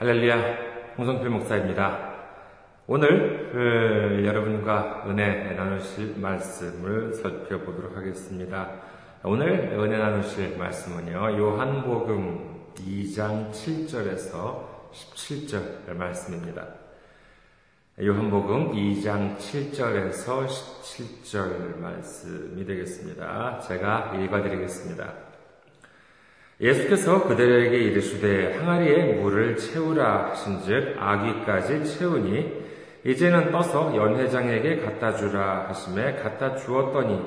할렐루야, 홍성필 목사입니다. 오늘 그, 여러분과 은혜 나누실 말씀을 살펴보도록 하겠습니다. 오늘 은혜 나누실 말씀은요, 요한복음 2장 7절에서 17절 말씀입니다. 요한복음 2장 7절에서 17절 말씀이 되겠습니다. 제가 읽어드리겠습니다. 예수께서 그들에게 이르시되 항아리에 물을 채우라 하신즉 아기까지 채우니 이제는 떠서 연회장에게 갖다 주라 하심에 갖다 주었더니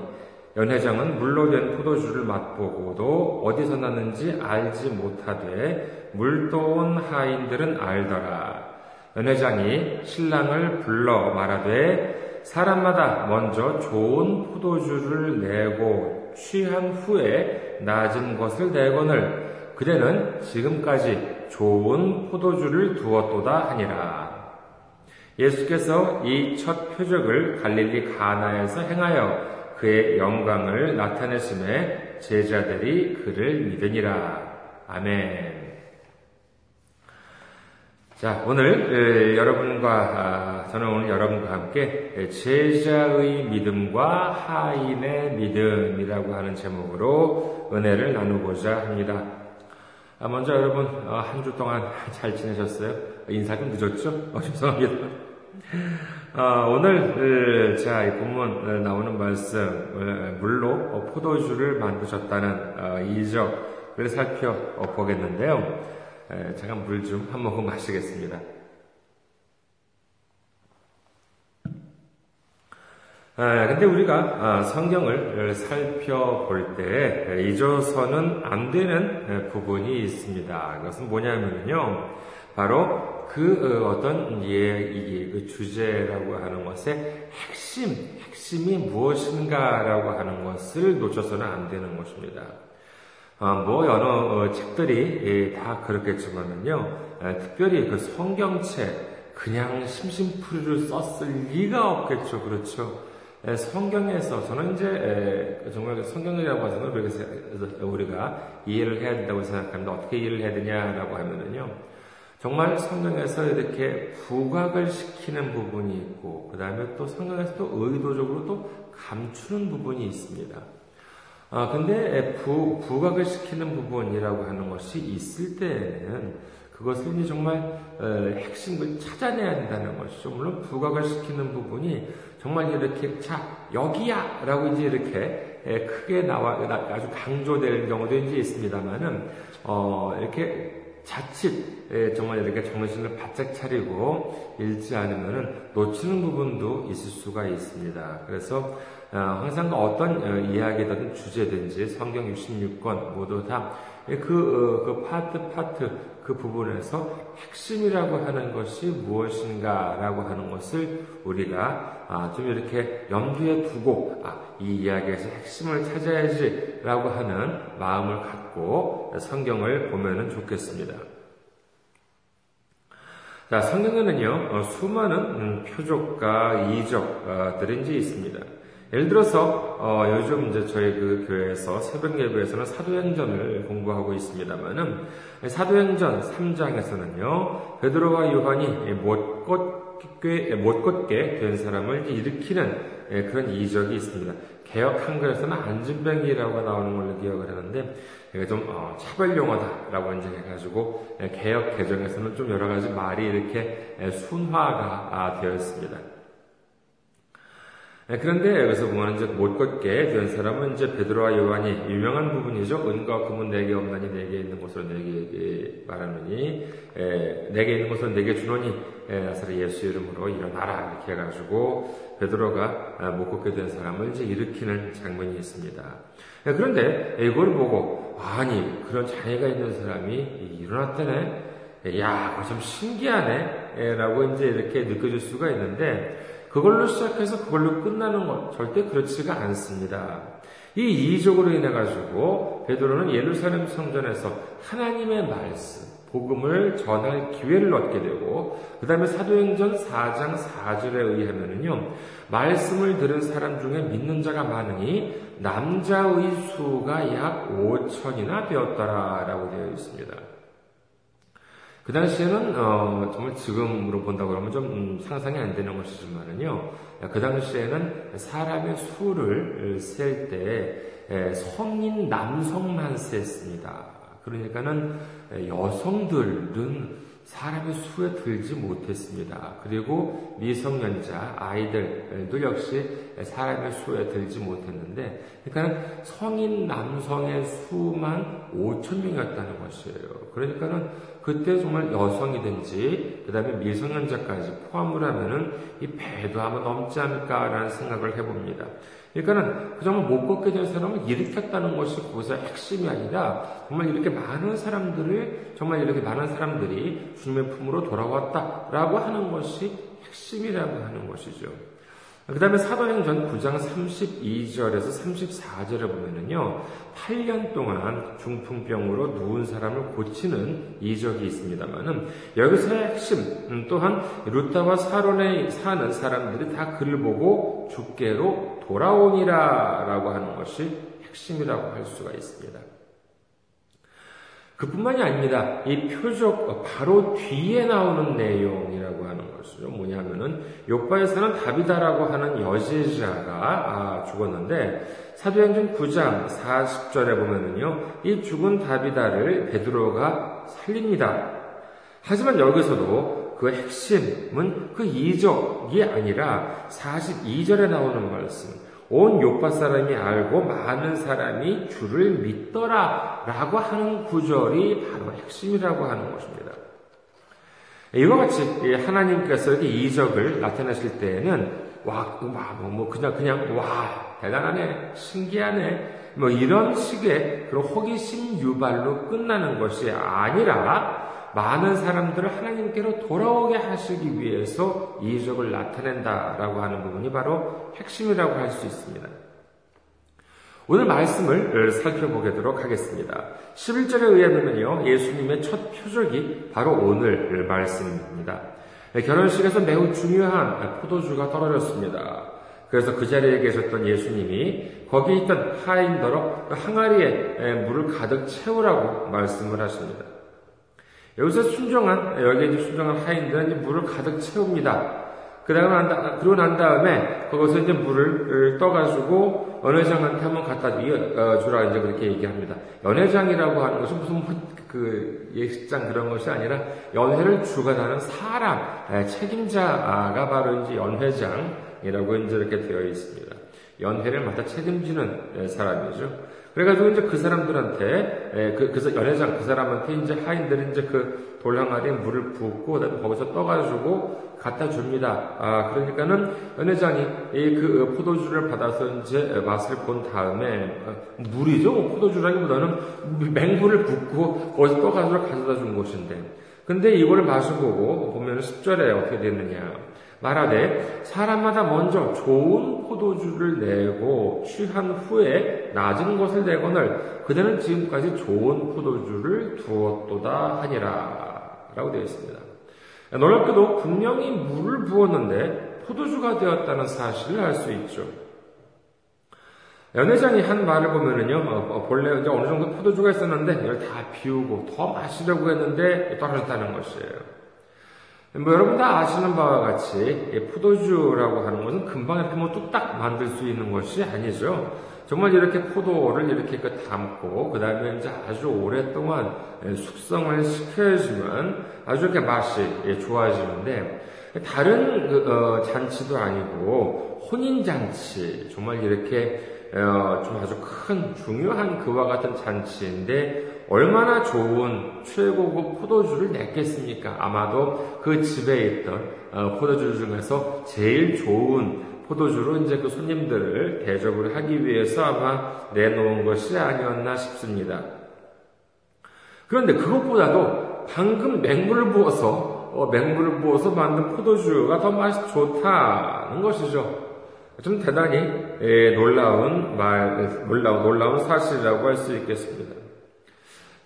연회장은 물로 된 포도주를 맛보고도 어디서 났는지 알지 못하되 물도온 하인들은 알더라. 연회장이 신랑을 불러 말하되 사람마다 먼저 좋은 포도주를 내고 취한 후에 낮은 것을 내거늘 그대는 지금까지 좋은 포도주를 두었도다 하니라. 예수께서 이 첫 표적을 갈릴리 가나에서 행하여 그의 영광을 나타내심에 제자들이 그를 믿으니라. 아멘. 자, 오늘 여러분과 아, 저는 오늘 여러분과 함께 제자의 믿음과 하인의 믿음이라고 하는 제목으로 은혜를 나누고자 합니다. 아, 먼저 여러분 어, 한주 동안 잘 지내셨어요? 인사 좀 늦었죠? 어, 죄송합니다. 아, 오늘 자, 이 본문 나오는 말씀 물로 포도주를 만드셨다는 이적을 살펴보겠는데요. 잠깐 물 좀 한 모금 마시겠습니다. 아, 근데 우리가 아, 성경을 살펴볼 때 잊어서는 안 되는 부분이 있습니다. 그것은 뭐냐면요. 바로 그 어, 어떤 예, 그 주제라고 하는 것의 핵심, 핵심이 무엇인가라고 하는 것을 놓쳐서는 안 되는 것입니다. 어, 뭐 여러 어, 책들이 예, 다 그렇겠지만은요, 특별히 그 성경책 그냥 심심풀이를 썼을 리가 없겠죠, 그렇죠? 성경에서 저는 이제 정말 그 성경이라고 걸 우리가 이해를 해야 된다고 생각하는데 어떻게 이해를 해야 되냐라고 하면은요, 정말 성경에서 이렇게 부각을 시키는 부분이 있고, 그 다음에 또 성경에서 또 의도적으로 또 감추는 부분이 있습니다. 아, 근데 부, 부각을 시키는 부분이라고 하는 것이 있을 때에는 그것을 이제 정말 어, 핵심을 찾아내야 된다는 것이죠. 물론 부각을 시키는 부분이 정말 이렇게 자 여기야 라고 이제 이렇게 크게 나와 아주 강조될 경우도 이제 있습니다만은 어, 이렇게 자칫 정말 이렇게 정신을 바짝 차리고 읽지 않으면 놓치는 부분도 있을 수가 있습니다. 그래서 어, 항상 그 어떤 어, 이야기든 주제든지 성경 66권 모두 다그 어, 그 파트 파트 그 부분에서 핵심이라고 하는 것이 무엇인가라고 하는 것을 우리가 아, 좀 이렇게 염두에 두고 아, 이 이야기에서 핵심을 찾아야지라고 하는 마음을 갖고 성경을 보면은 좋겠습니다. 자, 성경에는요, 수많은 음, 표적과 이적들이 이제 있습니다. 예를 들어서 어, 요즘 이제 저희 그 교회에서 새벽 예배에서는 사도행전을 공부하고 있습니다만은 사도행전 3장에서는요 베드로와 요한이 못 걷게 못 걷게 된 사람을 일으키는 예, 그런 이적이 있습니다. 개혁 한글에서는 안진뱅이라고 나오는 걸로 기억을 하는데 이게 좀 어, 차별 용어다라고 이제 해가지고 예, 개혁 개정에서는 좀 여러 가지 말이 이렇게 예, 순화가 아, 되어 있습니다. 네, 그런데 여기서 보면 이제 못 걷게 된 사람은 이제 베드로와 요한이 유명한 부분이죠. 은과 금은 내게 없나니 내게 있는 것으로 내게 말하느니 내게 있는 것으로 내게 주노니 나사렛 예수 이름으로 일어나라 이렇게 해가지고 베드로가 아, 못 걷게 된 사람을 이제 일으키는 장면이 있습니다. 네, 그런데 이걸 보고 아니 그런 장애가 있는 사람이 일어났다네. 야, 참 신기하네. 라고 이제 이렇게 느껴질 수가 있는데, 그걸로 시작해서 그걸로 끝나는 것 절대 그렇지가 않습니다. 이 이적으로 인해 가지고 베드로는 예루살렘 성전에서 하나님의 말씀, 복음을 전할 기회를 얻게 되고 그 다음에 사도행전 4장 4절에 의하면요 말씀을 들은 사람 중에 믿는 자가 많으니 남자의 수가 약 5천이나 되었더라라고 되어 있습니다. 그 당시에는 어, 정말 지금으로 본다고 그러면 좀 음, 상상이 안 되는 것이지만은요. 그 당시에는 사람의 수를 셀 때 성인 남성만 셌습니다. 그러니까는 여성들은 사람의 수에 들지 못했습니다. 그리고 미성년자 아이들도 역시 사람의 수에 들지 못했는데, 그러니까 성인 남성의 수만 5천 명이었다는 것이에요. 그러니까는 그때 정말 여성이든지 그 다음에 미성년자까지 포함을 하면은 이 배도 아마 넘지 않을까라는 생각을 해봅니다. 그러니까는 그 정말 못 걷게 된 사람을 일으켰다는 것이 그것의 핵심이 아니라 정말 이렇게 많은 사람들을 정말 이렇게 많은 사람들이 주님의 품으로 돌아왔다라고 하는 것이 핵심이라고 하는 것이죠. 그 다음에 사도행전 9장 32절에서 34절에 보면은요, 8년 동안 중풍병으로 누운 사람을 고치는 이적이 있습니다만은, 여기서의 핵심, 음, 또한 루타와 사론에 사는 사람들이 다 그를 보고 죽게로 돌아오니라 라고 하는 것이 핵심이라고 할 수가 있습니다. 그뿐만이 아닙니다. 이 표적 바로 뒤에 나오는 내용이라고 하는 것이죠. 뭐냐면은 요바에 사는 다비다라고 하는 여제자가 아, 죽었는데 사도행전 9장 40절에 보면은요. 이 죽은 다비다를 베드로가 살립니다. 하지만 여기서도 그 핵심은 그 이적이 아니라 42절에 나오는 말씀. 온 요파 사람이 알고 많은 사람이 주를 믿더라 라고 하는 구절이 바로 핵심이라고 하는 것입니다. 이와 같이 하나님께서 이렇게 이적을 나타내실 때에는 와, 와, 뭐, 뭐, 그냥, 그냥, 와, 대단하네, 신기하네, 뭐, 이런 식의 그런 호기심 유발로 끝나는 것이 아니라, 많은 사람들을 하나님께로 돌아오게 하시기 위해서 이적을 나타낸다라고 하는 부분이 바로 핵심이라고 할 수 있습니다. 오늘 말씀을 살펴보도록 하겠습니다. 11절에 의하면요, 예수님의 첫 표적이 바로 오늘 말씀입니다. 결혼식에서 매우 중요한 포도주가 떨어졌습니다. 그래서 그 자리에 계셨던 예수님이 거기 있던 하인더러 항아리에 물을 가득 채우라고 말씀을 하십니다. 여기서 순종한, 여기에 순종한 하인들은 물을 가득 채웁니다. 그러고 난, 그러고 난 다음에, 거기서 이제 물을 떠가지고, 연회장한테 한번 갖다 어, 주라, 이제 그렇게 얘기합니다. 연회장이라고 하는 것은 무슨 뭐그 예식장 그런 것이 아니라, 연회를 주관하는 사람, 책임자가 바로 이제 연회장이라고 이제 이렇게 되어 있습니다. 연회를 맡아 책임지는 사람이죠. 그래가지고 이제 그 사람들한테, 에, 그, 그래서 연회장 그 사람한테 이제 하인들이 이제 그 돌항아리에 물을 붓고, 그다음에 거기서 떠가지고 갖다 줍니다. 아, 그러니까는 연회장이 이 그 포도주를 받아서 이제 맛을 본 다음에, 어, 물이죠? 뭐 포도주라기보다는 맹물을 붓고 거기서 떠가지고 가져다 준 것인데. 근데 이거를 마셔보고 보면 10절에 어떻게 됐느냐. 말하되 사람마다 먼저 좋은 포도주를 내고 취한 후에 낮은 것을 내거늘 그대는 지금까지 좋은 포도주를 두었도다 하니라 라고 되어 있습니다. 놀랍게도 분명히 물을 부었는데 포도주가 되었다는 사실을 알 수 있죠. 연회장이 한 말을 보면은요, 어, 어, 본래 이제 어느 정도 포도주가 있었는데 이걸 다 비우고 더 마시려고 했는데 떨어졌다는 것이에요. 뭐 여러분 다 아시는 바와 같이 포도주라고 하는 것은 금방 이렇게 뭐 뚝딱 만들 수 있는 것이 아니죠. 정말 이렇게 포도를 이렇게 그 담고 그 다음에 이제 아주 오랫동안 숙성을 시켜야지만 아주 이렇게 맛이 좋아지는데 다른 그, 어, 잔치도 아니고 혼인 잔치 정말 이렇게 어, 좀 아주 큰 중요한 그와 같은 잔치인데 얼마나 좋은 최고급 포도주를 냈겠습니까? 아마도 그 집에 있던 어, 포도주 중에서 제일 좋은 포도주로 이제 그 손님들을 대접을 하기 위해서 아마 내놓은 것이 아니었나 싶습니다. 그런데 그것보다도 방금 맹물을 부어서 어, 맹물을 부어서 만든 포도주가 더 맛이 좋다는 것이죠. 좀 대단히 예, 놀라운 말, 놀라운, 놀라운 사실이라고 할 수 있겠습니다.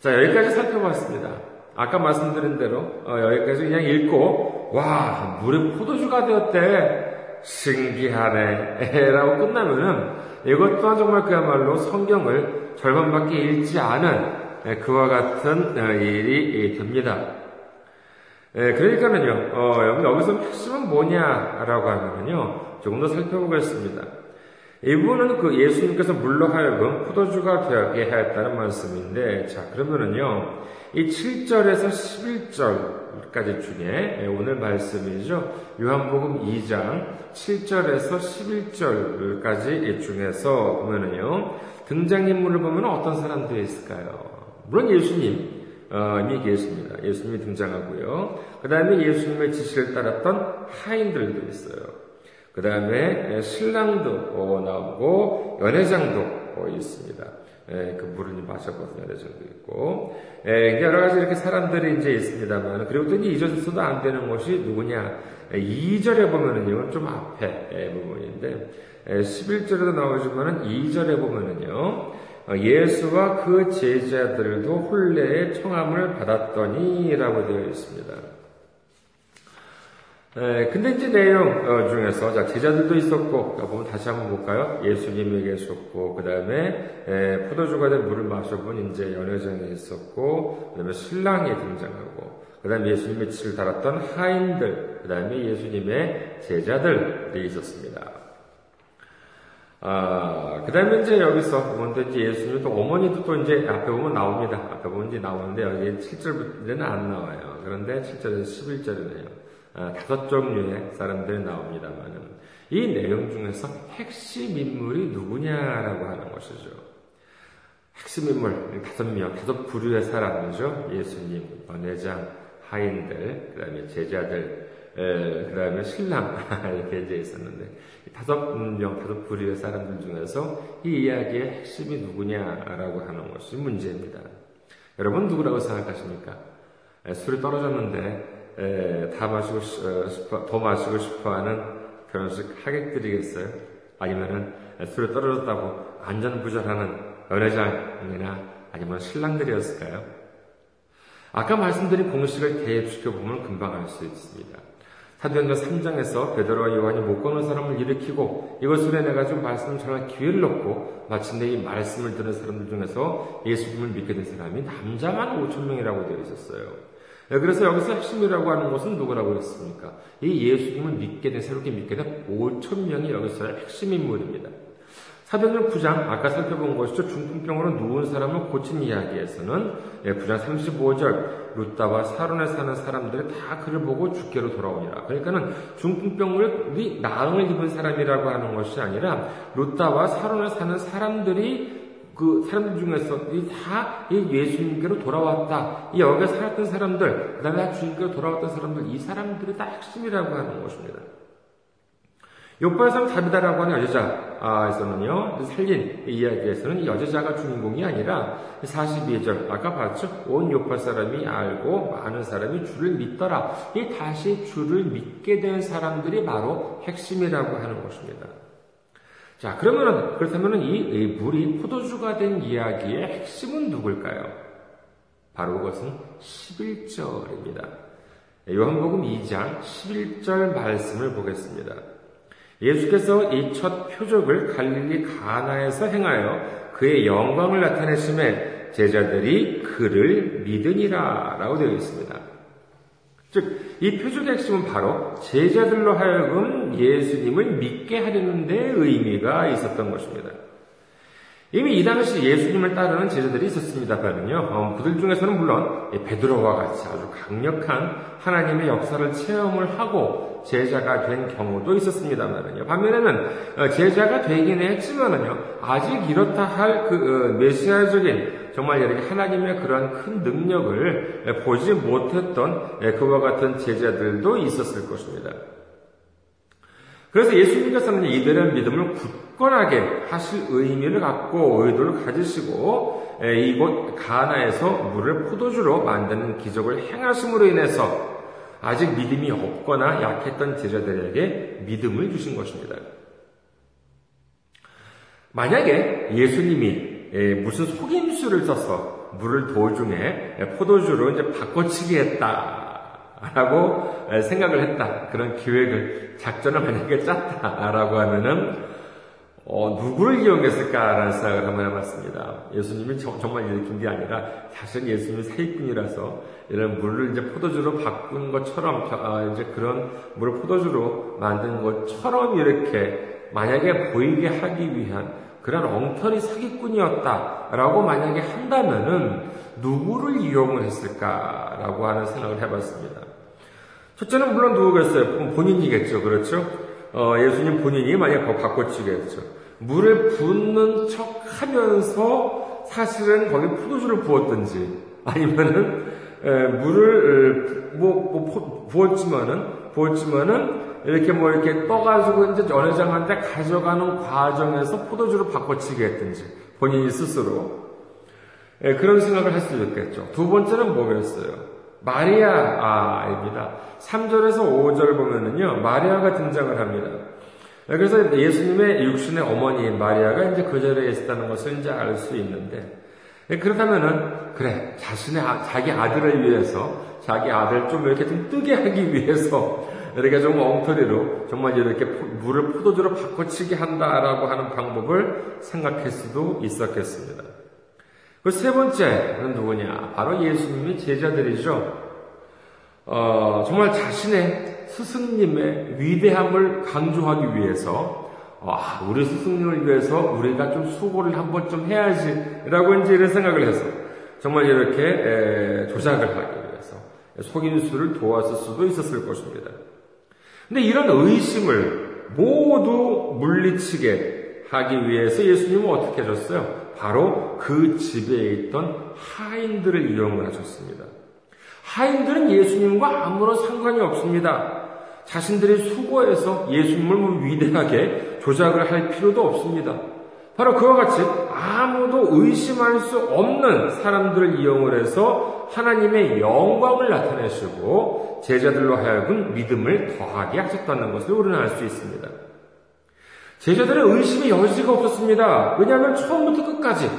자, 여기까지 살펴봤습니다. 아까 말씀드린 대로, 어, 여기까지 그냥 읽고, 와, 물에 포도주가 되었대. 신기하네. 라고 끝나면은, 이것 또한 정말 그야말로 성경을 절반밖에 읽지 않은 예, 그와 같은 어, 일이 됩니다. 예, 그러니까는요, 어, 여기서 핵심은 뭐냐라고 하면요, 조금 더 살펴보겠습니다. 이 부분은 그 예수님께서 물러 하여금 포도주가 되게 하였다는 말씀인데, 자, 그러면은요, 이 7절에서 11절까지 중에 예, 오늘 말씀이죠. 요한복음 2장 7절에서 11절까지 중에서 보면은요, 등장인물을 보면 어떤 사람들이 있을까요? 물론 예수님, 어, 이미 계십니다. 예수님이 등장하고요. 그 다음에 예수님의 지시를 따랐던 하인들도 있어요. 그 다음에 신랑도 어, 나오고 연회장도 어, 있습니다. 에, 그 물을 마셔보던 연회장도 있고 에, 여러 가지 이렇게 사람들이 이제 있습니다만 그리고 또 2절에서도 안 되는 것이 누구냐 2절에 보면은요 좀 앞에 부분인데 11절에도 나오지만은 2절에 보면은요 어, 예수와 그 제자들도 혼례의 청함을 받았더니 라고 되어 있습니다. 에, 근데 이제 내용 어, 중에서 자 제자들도 있었고 보면 다시 한번 볼까요? 예수님에게 있었고 그 다음에 포도주가 된 물을 마셔본 이제 연회장에 있었고 그 다음에 신랑이 등장하고 그 다음에 예수님의 치를 달았던 하인들 그 다음에 예수님의 제자들이 있었습니다. 아, 그 다음에 이제 여기서 보면 이제 예수님 또 어머니도 또 이제 앞에 보면 나옵니다. 앞에 보면 이제 나오는데 여기 7절부터는 안 나와요. 그런데 7절에서 11절이네요. 아, 다섯 종류의 사람들이 나옵니다만은 이 내용 중에서 핵심 인물이 누구냐라고 하는 것이죠. 핵심 인물 다섯 명, 다섯 부류의 사람이죠. 예수님, 번외장, 하인들, 그 다음에 제자들, 그 다음에 신랑 이렇게 이제 있었는데 다섯 명, 다섯 부류의 사람들 중에서 이 이야기의 핵심이 누구냐라고 하는 것이 문제입니다. 여러분 누구라고 생각하십니까? 술이 떨어졌는데 에, 다 마시고 어, 싶어, 더 마시고 싶어하는 결혼식 하객들이겠어요? 아니면은 술이 떨어졌다고 안전부절하는 연회장이나 아니면 신랑들이었을까요? 아까 말씀드린 공식을 대입시켜 보면 금방 알 수 있습니다. 사도행전 3장에서 베드로와 요한이 못 걷는 사람을 일으키고 이것을 해내가지고 말씀을 전할 기회를 얻고 마침내 이 말씀을 듣는 사람들 중에서 예수님을 믿게 된 사람이 남자만 5천 명이라고 되어 있었어요. 네, 그래서 여기서 핵심이라고 하는 것은 누구라고 했습니까? 이 예수님을 믿게 된, 새롭게 믿게 된 5천 명이 여기서의 핵심 인물입니다. 사도행전 9장 아까 살펴본 것이죠. 중풍병으로 누운 사람을 고친 이야기에서는 9장 예, 35절 루따와 사론에 사는 사람들이 다 그를 보고 주께로 돌아오니라. 그러니까는 중풍병을 나음을 입은 사람이라고 하는 것이 아니라 루따와 사론에 사는 사람들이 그 사람들 중에서 다 예수님께로 돌아왔다. 이 여기에 살았던 사람들, 그 다음에 주님께로 돌아왔던 사람들, 이 사람들이 다 핵심이라고 하는 것입니다. 사람 다비다라고 하는 여자에서는요, 살린 이야기에서는 이 여자가 주인공이 아니라 42절, 아까 봤죠? 온 욕바 사람이 알고 많은 사람이 주를 믿더라. 이 다시 주를 믿게 된 사람들이 바로 핵심이라고 하는 것입니다. 자, 그러면은, 그렇다면은 이 물이 포도주가 된 이야기의 핵심은 누굴까요? 바로 그것은 11절입니다. 요한복음 2장 11절 말씀을 보겠습니다. 예수께서 이 첫 표적을 갈릴리 가나에서 행하여 그의 영광을 나타내심에 제자들이 그를 믿으니라 라고 되어 있습니다. 즉, 이 표적의 핵심은 바로 제자들로 하여금 예수님을 믿게 하려는 데 의미가 있었던 것입니다. 이미 이 당시 예수님을 따르는 제자들이 있었습니다만요. 어, 그들 중에서는 물론 베드로와 같이 아주 강력한 하나님의 역사를 체험을 하고 제자가 된 경우도 있었습니다만요. 반면에는 어, 제자가 되긴 했지만은요. 아직 이렇다 할그 어, 메시아적인 정말 이렇게 하나님의 그런 큰 능력을 보지 못했던 예, 그와 같은 제자들도 있었을 것입니다. 그래서 예수님께서는 이들의 믿음을 굳 건하게 하실 의미를 갖고 의도를 가지시고 이곳 가나에서 물을 포도주로 만드는 기적을 행하심으로 인해서 아직 믿음이 없거나 약했던 제자들에게 믿음을 주신 것입니다. 만약에 예수님이 무슨 속임수를 써서 물을 도중에 포도주로 이제 바꿔치기 했다. 라고 생각을 했다. 그런 기획을, 작전을 만약에 짰다라고 하면은 어, 누구를 이용했을까라는 생각을 한번 해봤습니다. 예수님이 저, 정말 일으킨 게 아니라 사실 예수님이 사기꾼이라서 이런 물을 이제 포도주로 바꾼 것처럼 아, 이제 그런 물을 포도주로 만든 것처럼 이렇게 만약에 보이게 하기 위한 그런 엉터리 사기꾼이었다라고 만약에 한다면은 누구를 이용을 했을까라고 하는 생각을 해봤습니다. 첫째는 물론 누구겠어요? 본인이겠죠. 그렇죠? 어, 예수님 본인이 만약 바꿔치겠죠. 물을 붓는 척 하면서 사실은 거기 포도주를 부었든지 아니면은 에, 물을 뭐, 뭐 부었지만은 부었지만은 이렇게 뭐 이렇게 떠가지고 이제 연회장한테 가져가는 과정에서 포도주를 바꿔치기 했든지 본인이 스스로 에, 그런 생각을 할 수도 있겠죠. 두 번째는 뭐겠어요? 마리아입니다. 3절에서 5절 보면은요, 마리아가 등장을 합니다. 그래서 예수님의 육신의 어머니인 마리아가 이제 그 자리에 있었다는 것을 이제 알 수 있는데, 그렇다면은, 그래, 자신의, 아, 자기 아들을 위해서, 자기 아들 좀 이렇게 좀 뜨게 하기 위해서, 이렇게 좀 엉터리로, 정말 이렇게 물을 포도주로 바꿔치기 한다라고 하는 방법을 생각할 수도 있었겠습니다. 그 세 번째는 누구냐? 바로 예수님의 제자들이죠. 어, 정말 자신의 스승님의 위대함을 강조하기 위해서, 아, 우리 스승님을 위해서 우리가 좀 수고를 한 번 좀 해야지라고 이제 이런 생각을 해서 정말 이렇게 에, 조작을 하기 위해서 속인수를 도왔을 수도 있었을 것입니다. 근데 이런 의심을 모두 물리치게 하기 위해서 예수님은 어떻게 하셨어요? 바로 그 집에 있던 하인들을 이용을 하셨습니다. 하인들은 예수님과 아무런 상관이 없습니다. 자신들이 수고해서 예수님을 뭐 위대하게 조작을 할 필요도 없습니다. 바로 그와 같이 아무도 의심할 수 없는 사람들을 이용을 해서 하나님의 영광을 나타내시고 제자들로 하여금 믿음을 더하게 하셨다는 것을 우리는 알 수 있습니다. 제자들의 의심의 여지가 없었습니다. 왜냐하면 처음부터 끝까지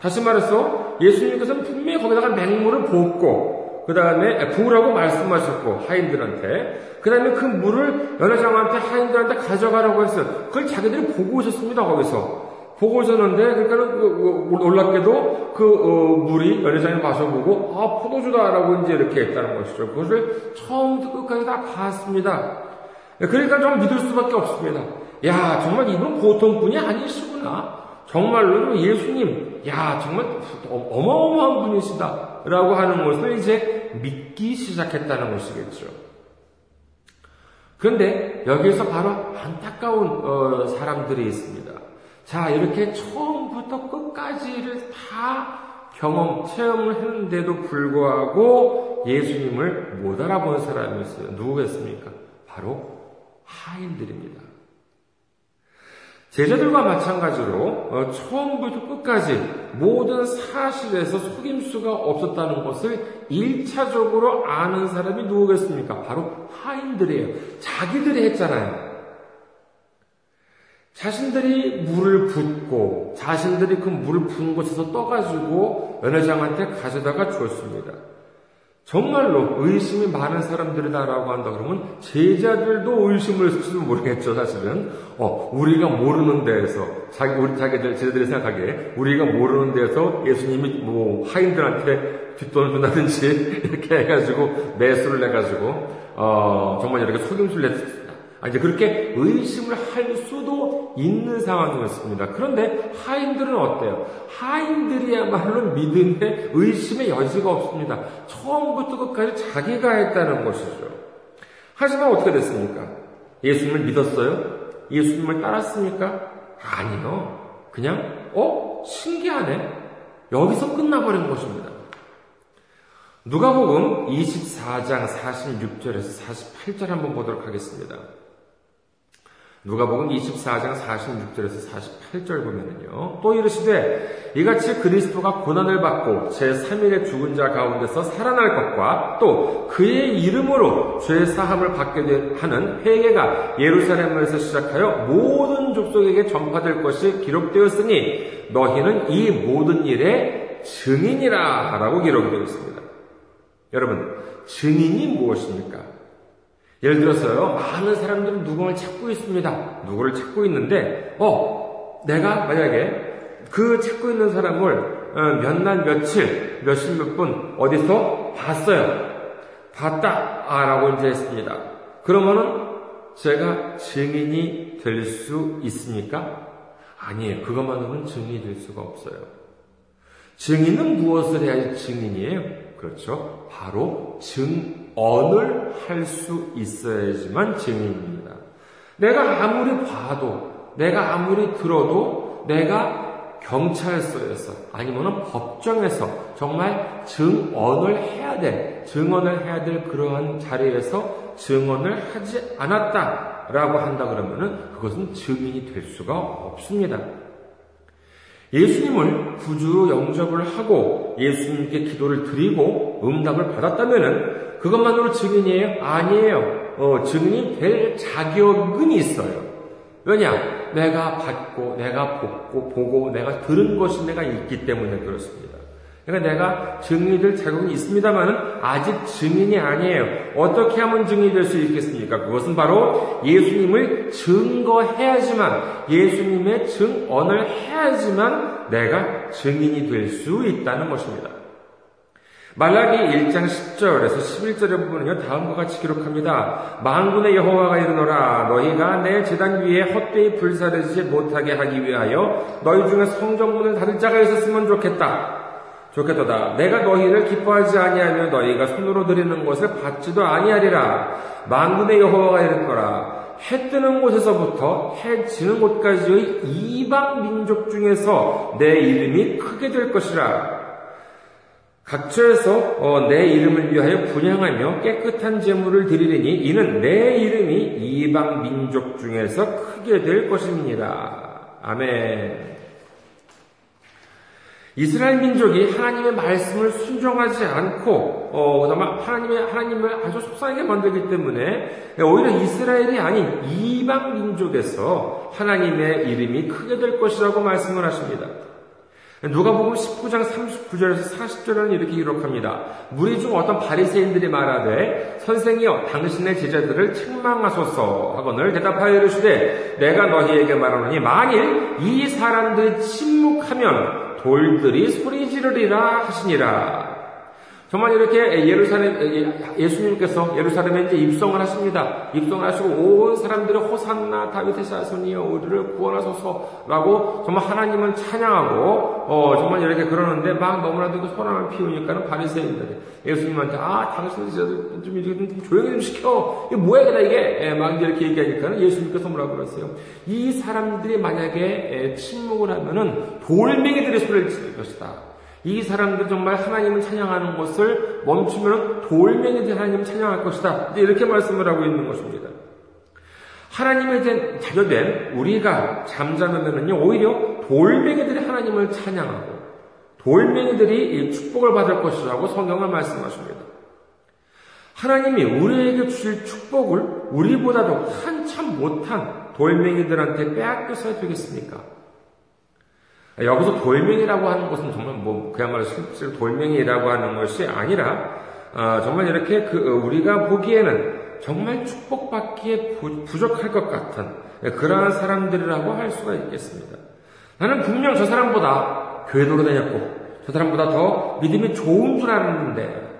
다시 말해서 예수님께서는 분명히 거기다가 맹물을 붓고 그 다음에 부으라고 말씀하셨고 하인들한테 그 다음에 그 물을 연회장한테 하인들한테 가져가라고 했어요. 그걸 자기들이 보고 오셨습니다. 거기서 보고 오셨는데 그러니까 놀랍게도 그 어, 물이 연회장이 마셔보고 아 포도주다라고 이제 이렇게 했다는 것이죠. 그것을 처음부터 끝까지 다 봤습니다. 그러니까 좀 믿을 수밖에 없습니다. 야, 정말 이분 보통 분이 아니시구나. 정말로 예수님, 야, 정말 어마어마한 분이시다. 라고 하는 것을 이제 믿기 시작했다는 것이겠죠. 그런데 여기서 바로 안타까운 어, 사람들이 있습니다. 자, 이렇게 처음부터 끝까지를 다 경험, 체험을 했는데도 불구하고 예수님을 못 알아본 사람이 있어요. 누구겠습니까? 바로 하인들입니다. 제자들과 마찬가지로 어, 처음부터 끝까지 모든 사실에서 속임수가 없었다는 것을 1차적으로 아는 사람이 누구겠습니까? 바로 하인들이에요. 자기들이 했잖아요. 자신들이 물을 붓고 자신들이 그 물을 부은 곳에서 떠가지고 연회장한테 가져다가 주었습니다. 정말로 의심이 많은 사람들이다라고 한다 그러면 제자들도 의심을 했을지도 모르겠죠 사실은. 어 우리가 모르는 데에서 자기 우리 자기들 제자들이 생각하기에 우리가 모르는 데에서 예수님이 뭐 하인들한테 뒷돈을 준다든지 이렇게 해가지고 매수를 해가지고 어 정말 이렇게 속임수를 냈 아, 이제 그렇게 의심을 할 수도 있는 상황이었습니다. 그런데 하인들은 어때요? 하인들이야말로 믿음에 의심의 여지가 없습니다. 처음부터 끝까지 자기가 했다는 것이죠. 하지만 어떻게 됐습니까? 예수님을 믿었어요? 예수님을 따랐습니까? 아니요. 그냥, 어? 신기하네? 여기서 끝나버린 것입니다. 누가복음 24장 46절에서 48절 한번 보도록 하겠습니다. 누가복음 24장 46절에서 48절 보면은요. 또 이르시되 이같이 그리스도가 고난을 받고 제3일에 죽은 자 가운데서 살아날 것과 또 그의 이름으로 죄 사함을 받게 하는 회개가 예루살렘에서 시작하여 모든 족속에게 전파될 것이 기록되었으니 너희는 이 모든 일의 증인이라 라고 기록이 되어 있습니다. 여러분, 증인이 무엇입니까? 예를 들어서요, 많은 사람들은 누구를 찾고 있습니다. 누구를 찾고 있는데, 어, 내가 만약에 그 찾고 있는 사람을 어, 몇 날, 며칠, 몇십 몇 분 어디서 봤어요. 봤다. 아, 라고 이제 했습니다. 그러면은 제가 증인이 될 수 있습니까? 아니에요. 그것만으로는 증인이 될 수가 없어요. 증인은 무엇을 해야 증인이에요? 그렇죠. 바로 증 언을 할 수 있어야지만 증인입니다. 내가 아무리 봐도, 내가 아무리 들어도, 내가 경찰서에서 아니면 법정에서 정말 증언을 해야 될, 증언을 해야 될 그러한 자리에서 증언을 하지 않았다라고 한다 그러면은 그것은 증인이 될 수가 없습니다. 예수님을 구주로 영접을 하고 예수님께 기도를 드리고 응답을 받았다면은 그것만으로 증인이에요? 아니에요. 어, 증인이 될 자격은 있어요. 왜냐? 내가 받고, 내가 보고, 보고, 내가 들은 것이 내가 있기 때문에 그렇습니다. 그러니까 내가 증인이 될 자격은 있습니다만은 아직 증인이 아니에요. 어떻게 하면 증인이 될 수 있겠습니까? 그것은 바로 예수님을 증거해야지만, 예수님의 증언을 해야지만 내가 증인이 될 수 있다는 것입니다. 말라기 1장 10절에서 11절의 부분은요, 다음과 같이 기록합니다. 만군의 여호와가 이르노라, 너희가 내 재단 위에 헛되이 불사르지 못하게 하기 위하여 너희 중에 성전문을 닫을 자가 있었으면 좋겠다. 좋겠도다. 내가 너희를 기뻐하지 아니하며 너희가 손으로 드리는 것을 받지도 아니하리라. 만군의 여호와가 이르노라. 해 뜨는 곳에서부터 해 지는 곳까지의 이방 민족 중에서 내 이름이 크게 될 것이라. 각처에서 어, 내 이름을 위하여 분양하며 깨끗한 제물을 드리리니 이는 내 이름이 이방 민족 중에서 크게 될 것입니다. 아멘. 이스라엘 민족이 하나님의 말씀을 순종하지 않고 어, 정말 하나님의 하나님을 아주 속상하게 만들기 때문에 오히려 이스라엘이 아닌 이방 민족에서 하나님의 이름이 크게 될 것이라고 말씀을 하십니다. 누가복음 19장 39절에서 40절에는 이렇게 기록합니다. 무리 중 어떤 바리새인들이 말하되 선생이여 당신의 제자들을 책망하소서 하거늘 대답하여 이르시되 내가 너희에게 말하노니 만일 이 사람들이 침묵하면 돌들이 소리 지르리라 하시니라. 정말 이렇게 예루살렘 예수님께서 예루살렘에 이제 입성을 하십니다. 입성을 하시고 온 사람들이 호산나 다윗의 자손이여 우리를 구원하소서라고 정말 하나님은 찬양하고 어 정말 이렇게 그러는데 막 너무나도 그 소란을 피우니까는 바리새인들이 예수님한테 아 당신들 좀 이렇게 좀 조용히 좀 시켜 이게 뭐야 그다 이게 예, 막 이렇게 얘기하니까는 예수님께서 뭐라고 그랬어요? 이 사람들이 만약에 침묵을 하면은 돌멩이들이 소리를 지를 것이다. 이 사람들 정말 하나님을 찬양하는 것을 멈추면 돌멩이들 하나님을 찬양할 것이다. 이렇게 말씀을 하고 있는 것입니다. 하나님에 대한 자녀된 우리가 잠잠하면요 오히려 돌멩이들이 하나님을 찬양하고 돌멩이들이 축복을 받을 것이라고 성경을 말씀하십니다. 하나님이 우리에게 주실 축복을 우리보다도 한참 못한 돌멩이들한테 빼앗겨서 되겠습니까? 여기서 돌멩이라고 하는 것은 정말 뭐 그야말로 실제로 돌멩이라고 하는 것이 아니라 어, 정말 이렇게 그 어, 우리가 보기에는 정말 축복받기에 부, 족할 것 같은 그러한 사람들이라고 할 수가 있겠습니다. 나는 분명 저 사람보다 교회도 다녔고 저 사람보다 더 믿음이 좋은 줄 알았는데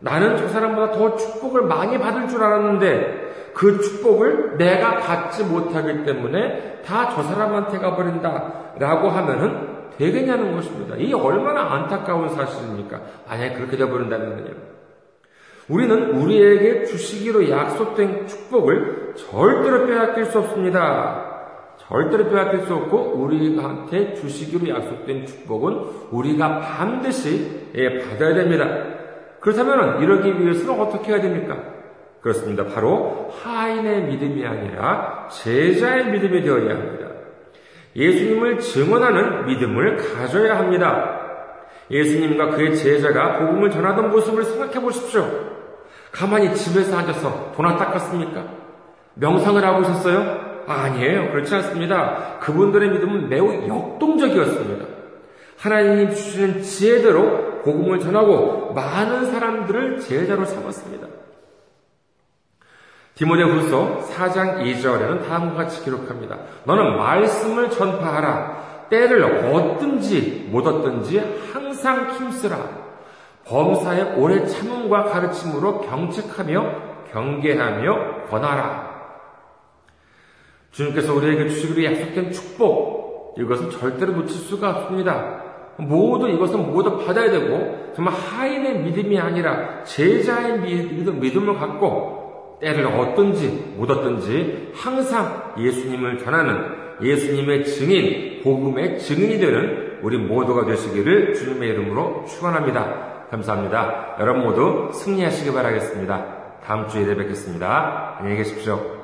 나는 저 사람보다 더 축복을 많이 받을 줄 알았는데 그 축복을 내가 받지 못하기 때문에 다 저 사람한테 가버린다 라고 하면은 되겠냐는 것입니다. 이게 얼마나 안타까운 사실입니까? 만약에 그렇게 되어버린다면요. 우리는 우리에게 주시기로 약속된 축복을 절대로 빼앗길 수 없습니다. 절대로 빼앗길 수 없고 우리한테 주시기로 약속된 축복은 우리가 반드시 예, 받아야 됩니다. 그렇다면 이러기 위해서는 어떻게 해야 됩니까? 그렇습니다. 바로 하인의 믿음이 아니라 제자의 믿음이 되어야 합니다. 예수님을 증언하는 믿음을 가져야 합니다. 예수님과 그의 제자가 복음을 전하던 모습을 생각해 보십시오. 가만히 집에서 앉아서 도나 닦았습니까? 명상을 하고 있었어요? 아니에요. 그렇지 않습니다. 그분들의 믿음은 매우 역동적이었습니다. 하나님이 주시는 지혜대로 복음을 전하고 많은 사람들을 제자로 삼았습니다. 디모데후서 4장 2절에는 다음과 같이 기록합니다. 너는 말씀을 전파하라. 때를 얻든지 못 얻든지 항상 힘쓰라. 범사의 오래 참음과 가르침으로 경책하며 경계하며 권하라. 주님께서 우리에게 주시기로 약속된 축복, 이것은 절대로 놓칠 수가 없습니다. 모두 이것은 모두 받아야 되고, 정말 하인의 믿음이 아니라 제자의 믿음을 갖고 때를 얻든지 못 얻든지 항상 예수님을 전하는 예수님의 증인, 복음의 증인이 되는 우리 모두가 되시기를 주님의 이름으로 축원합니다. 감사합니다. 여러분 모두 승리하시기 바라겠습니다. 다음 주에 뵙겠습니다. 안녕히 계십시오.